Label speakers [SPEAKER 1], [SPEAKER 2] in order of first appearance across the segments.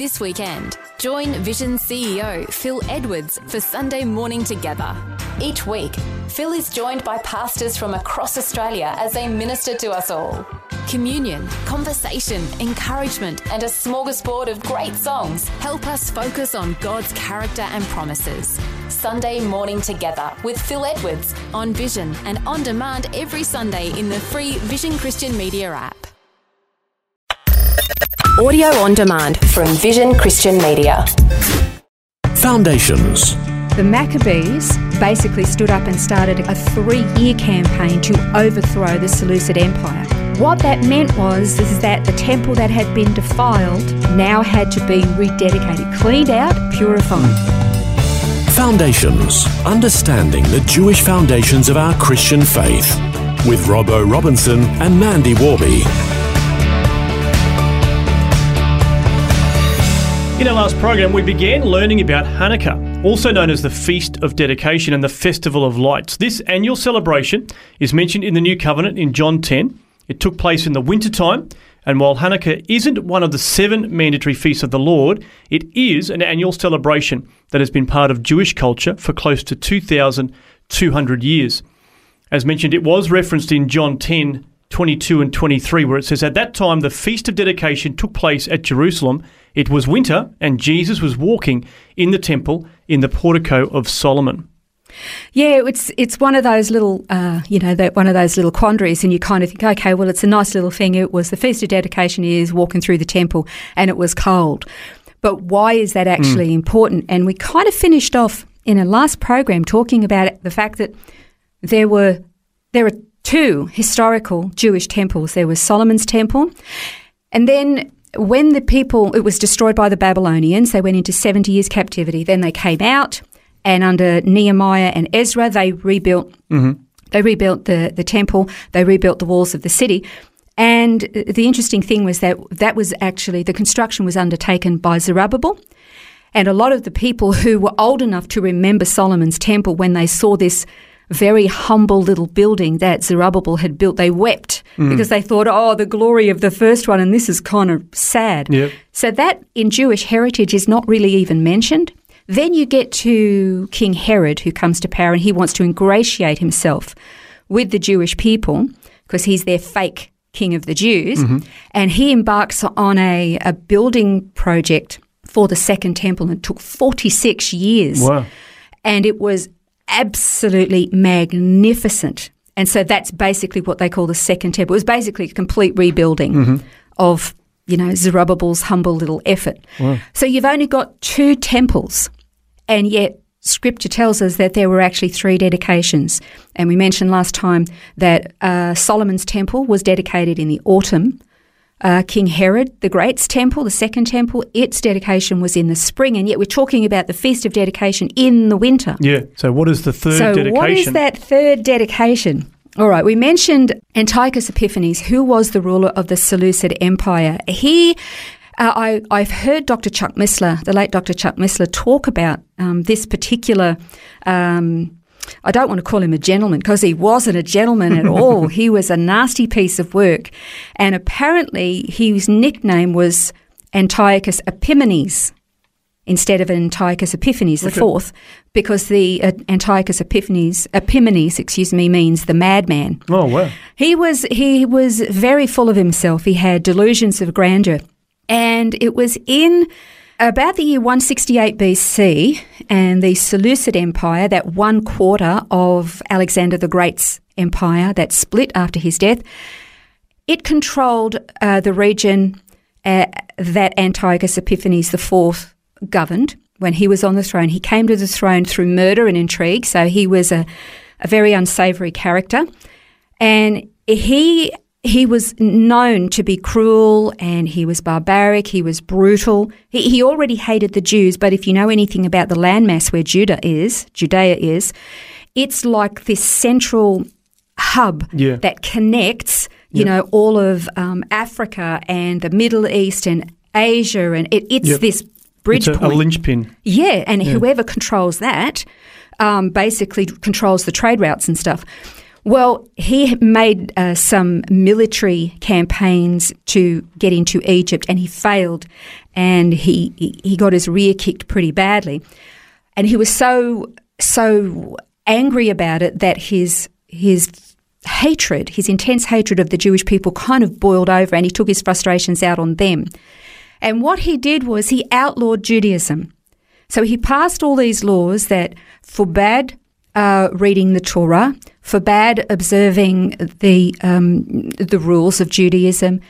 [SPEAKER 1] This weekend, join Vision CEO Phil Edwards for Sunday Morning Together. Each week, Phil is joined by pastors from across Australia as they minister to us all. Communion, conversation, encouragement, and a smorgasbord of great songs help us focus on God's character and promises. Sunday Morning Together with Phil Edwards on Vision and on demand every Sunday in the free Vision Christian Media app.
[SPEAKER 2] Audio on demand from Vision Christian Media.
[SPEAKER 3] Foundations.
[SPEAKER 4] The Maccabees basically stood up and started a three year campaign to overthrow the Seleucid Empire. What that meant was is that the temple that had been defiled now had to be rededicated, cleaned out, purified.
[SPEAKER 3] Foundations. Understanding the Jewish foundations of our Christian faith. With Robbo Robinson and Mandy Warby.
[SPEAKER 5] In our last program, we began learning about Hanukkah, also known as the Feast of Dedication and the Festival of Lights. This annual celebration is mentioned in the New Covenant in John 10. It took place in the wintertime, and while Hanukkah isn't one of the seven mandatory feasts of the Lord, it is an annual celebration that has been part of Jewish culture for close to 2,200 years. As mentioned, it was referenced in John 10 22 and 23, where it says, At that time, the Feast of Dedication took place at Jerusalem. It was winter, and Jesus was walking in the temple in the portico of Solomon.
[SPEAKER 4] Yeah, it's it's one of those little, uh, you know, that one of those little quandaries, and you kind of think, okay, well, it's a nice little thing. It was the feast of dedication is walking through the temple, and it was cold. But why is that actually mm. important? And we kind of finished off in a last program talking about the fact that there were there are two historical Jewish temples. There was Solomon's temple, and then when the people it was destroyed by the Babylonians, they went into seventy years captivity. Then they came out, and under Nehemiah and Ezra, they rebuilt. Mm-hmm. They rebuilt the the temple. They rebuilt the walls of the city. And the interesting thing was that that was actually the construction was undertaken by Zerubbabel. And a lot of the people who were old enough to remember Solomon's temple when they saw this very humble little building that Zerubbabel had built, they wept mm. because they thought, oh, the glory of the first one, and this is kind of sad.
[SPEAKER 5] Yep.
[SPEAKER 4] So that in Jewish heritage is not really even mentioned. Then you get to King Herod, who comes to power, and he wants to ingratiate himself with the Jewish people because he's their fake king of the Jews. Mm-hmm. And he embarks on a, a building project for the second temple and it took 46 years.
[SPEAKER 5] Wow.
[SPEAKER 4] And it was absolutely magnificent. And so that's basically what they call the second temple. It was basically a complete rebuilding mm-hmm. of, you know, Zerubbabel's humble little effort. Wow. So you've only got two temples, and yet Scripture tells us that there were actually three dedications. And we mentioned last time that uh, Solomon's temple was dedicated in the autumn uh, King Herod the Great's temple, the second temple, its dedication was in the spring, and yet we're talking about the Feast of Dedication in the winter.
[SPEAKER 5] Yeah. So, what is the third
[SPEAKER 4] so
[SPEAKER 5] dedication?
[SPEAKER 4] what is that third dedication? All right, we mentioned Antiochus Epiphanes, who was the ruler of the Seleucid Empire. He uh, I, I've heard Dr. Chuck Missler, the late Dr. Chuck Missler, talk about um, this particular um, I don't want to call him a gentleman because he wasn't a gentleman at all. he was a nasty piece of work. And apparently his nickname was Antiochus Epimanes instead of Antiochus Epiphanes the okay. fourth, because the uh, Antiochus Epiphanes, Epimanes, excuse me, means the madman.
[SPEAKER 5] Oh wow!
[SPEAKER 4] He was he was very full of himself. He had delusions of grandeur, and it was in about the year 168 BC and the Seleucid Empire, that one quarter of Alexander the Great's empire that split after his death, it controlled uh, the region uh, that Antiochus Epiphanes IV governed when he was on the throne. He came to the throne through murder and intrigue, so he was a, a very unsavory character. And he he was known to be cruel and he was barbaric, he was brutal. He, he already hated the Jews, but if you know anything about the landmass where Judah is, Judea is, it's like this central hub
[SPEAKER 5] yeah.
[SPEAKER 4] that connects, you yep. know, all of um, Africa and the Middle East and Asia, and it, it's yep. this bridge
[SPEAKER 5] it's a,
[SPEAKER 4] point.
[SPEAKER 5] a linchpin.
[SPEAKER 4] Yeah, and yeah. whoever controls that um, basically controls the trade routes and stuff. Well, he made uh, some military campaigns to get into Egypt, and he failed, and he he got his rear kicked pretty badly, and he was so so angry about it that his his hatred, his intense hatred of the Jewish people, kind of boiled over, and he took his frustrations out on them. And what he did was he outlawed Judaism. So he passed all these laws that forbade uh, reading the Torah, forbade observing the um, the rules of Judaism,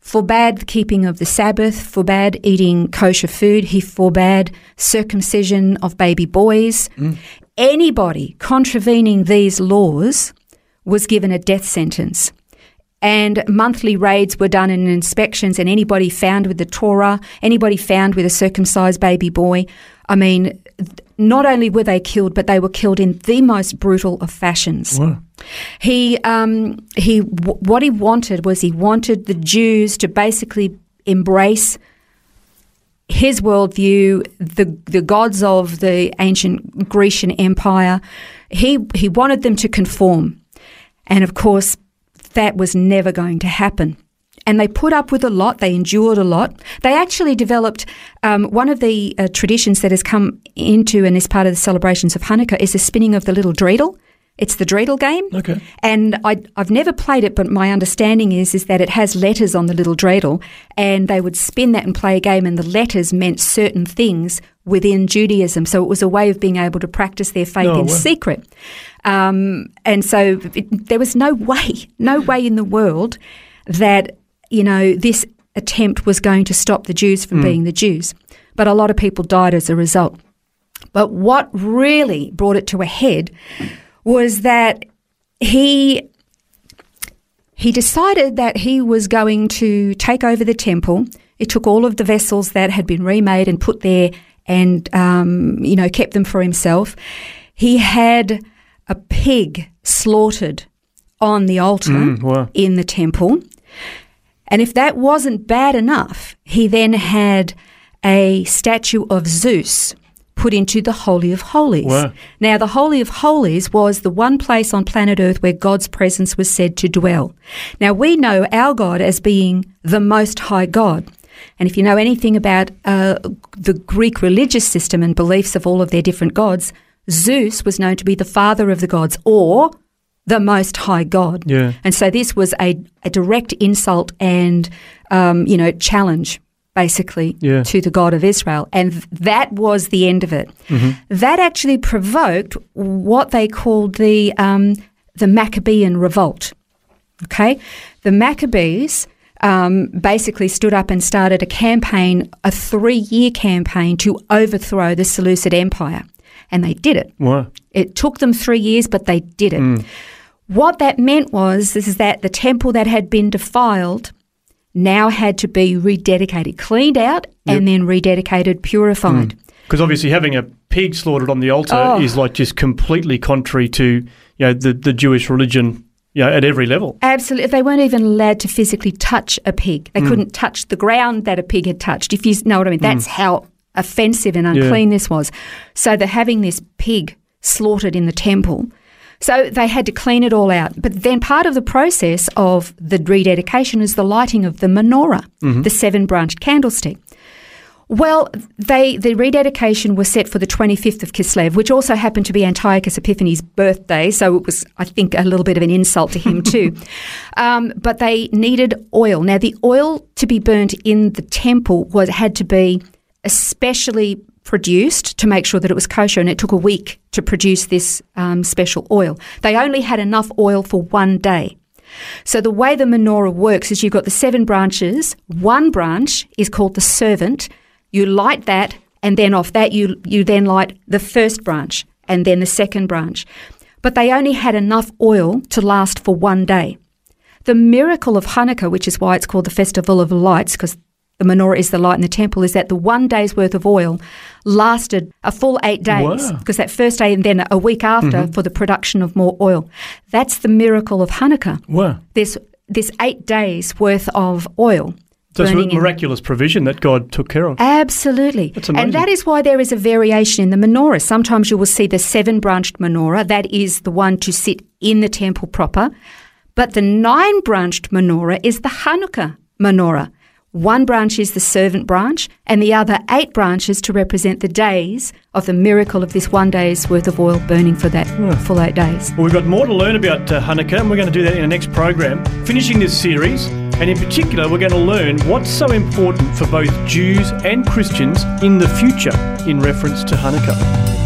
[SPEAKER 4] forbade the keeping of the Sabbath, forbade eating kosher food. He forbade circumcision of baby boys. Mm. Anybody contravening these laws was given a death sentence. And monthly raids were done and inspections, and anybody found with the Torah, anybody found with a circumcised baby boy, I mean, not only were they killed, but they were killed in the most brutal of fashions. Wow. He, um, he, w- what he wanted was he wanted the Jews to basically embrace his worldview, the the gods of the ancient Grecian Empire. He he wanted them to conform, and of course, that was never going to happen and they put up with a lot. They endured a lot. They actually developed um, one of the uh, traditions that has come into and is part of the celebrations of Hanukkah is the spinning of the little dreidel. It's the dreidel game.
[SPEAKER 5] Okay.
[SPEAKER 4] And I, have never played it, but my understanding is is that it has letters on the little dreidel, and they would spin that and play a game, and the letters meant certain things within Judaism. So it was a way of being able to practice their faith in secret. Um, and so it, there was no way, no way in the world that you know, this attempt was going to stop the Jews from mm. being the Jews. But a lot of people died as a result. But what really brought it to a head was that he he decided that he was going to take over the temple. It took all of the vessels that had been remade and put there, and um, you know kept them for himself. He had a pig slaughtered on the altar mm, wow. in the temple. And if that wasn't bad enough, he then had a statue of Zeus put into the Holy of Holies. Wow. Now, the Holy of Holies was the one place on planet Earth where God's presence was said to dwell. Now, we know our God as being the Most High God. And if you know anything about uh, the Greek religious system and beliefs of all of their different gods, Zeus was known to be the father of the gods, or the Most High God.
[SPEAKER 5] Yeah.
[SPEAKER 4] And so this was a, a direct insult and, um, you know, challenge basically yeah. to the God of Israel. And that was the end of it. Mm-hmm. That actually provoked what they called the, um, the Maccabean revolt. Okay? The Maccabees. Um, basically stood up and started a campaign, a three year campaign to overthrow the Seleucid Empire. And they did it.
[SPEAKER 5] Wow.
[SPEAKER 4] It took them three years, but they did it. Mm. What that meant was is that the temple that had been defiled now had to be rededicated, cleaned out, yep. and then rededicated, purified.
[SPEAKER 5] Because mm. obviously, having a pig slaughtered on the altar oh. is like just completely contrary to you know the, the Jewish religion. You know, at every level.
[SPEAKER 4] Absolutely. They weren't even allowed to physically touch a pig. They mm. couldn't touch the ground that a pig had touched. If you know what I mean, that's mm. how offensive and unclean yeah. this was. So they're having this pig slaughtered in the temple so they had to clean it all out. But then part of the process of the rededication is the lighting of the menorah, mm-hmm. the seven branched candlestick. Well, they the rededication was set for the 25th of Kislev, which also happened to be Antiochus Epiphanes' birthday, so it was, I think, a little bit of an insult to him too. um, but they needed oil. Now, the oil to be burnt in the temple was had to be especially produced to make sure that it was kosher, and it took a week to produce this um, special oil. They only had enough oil for one day. So the way the menorah works is you've got the seven branches. One branch is called the servant. You light that, and then off that you you then light the first branch, and then the second branch. But they only had enough oil to last for one day. The miracle of Hanukkah, which is why it's called the Festival of Lights, because the menorah is the light in the temple, is that the one day's worth of oil lasted a full eight days because wow. that first day and then a week after mm-hmm. for the production of more oil. That's the miracle of Hanukkah.
[SPEAKER 5] Wow.
[SPEAKER 4] There's this eight days worth of oil.
[SPEAKER 5] So it's a miraculous in. provision that God took care of.
[SPEAKER 4] Absolutely.
[SPEAKER 5] That's amazing.
[SPEAKER 4] And that is why there is a variation in the menorah. Sometimes you will see the seven branched menorah. That is the one to sit in the temple proper. But the nine branched menorah is the Hanukkah menorah. One branch is the servant branch, and the other eight branches to represent the days of the miracle of this one day's worth of oil burning for that full eight days.
[SPEAKER 5] Well, we've got more to learn about uh, Hanukkah, and we're going to do that in the next program. Finishing this series, and in particular, we're going to learn what's so important for both Jews and Christians in the future in reference to Hanukkah.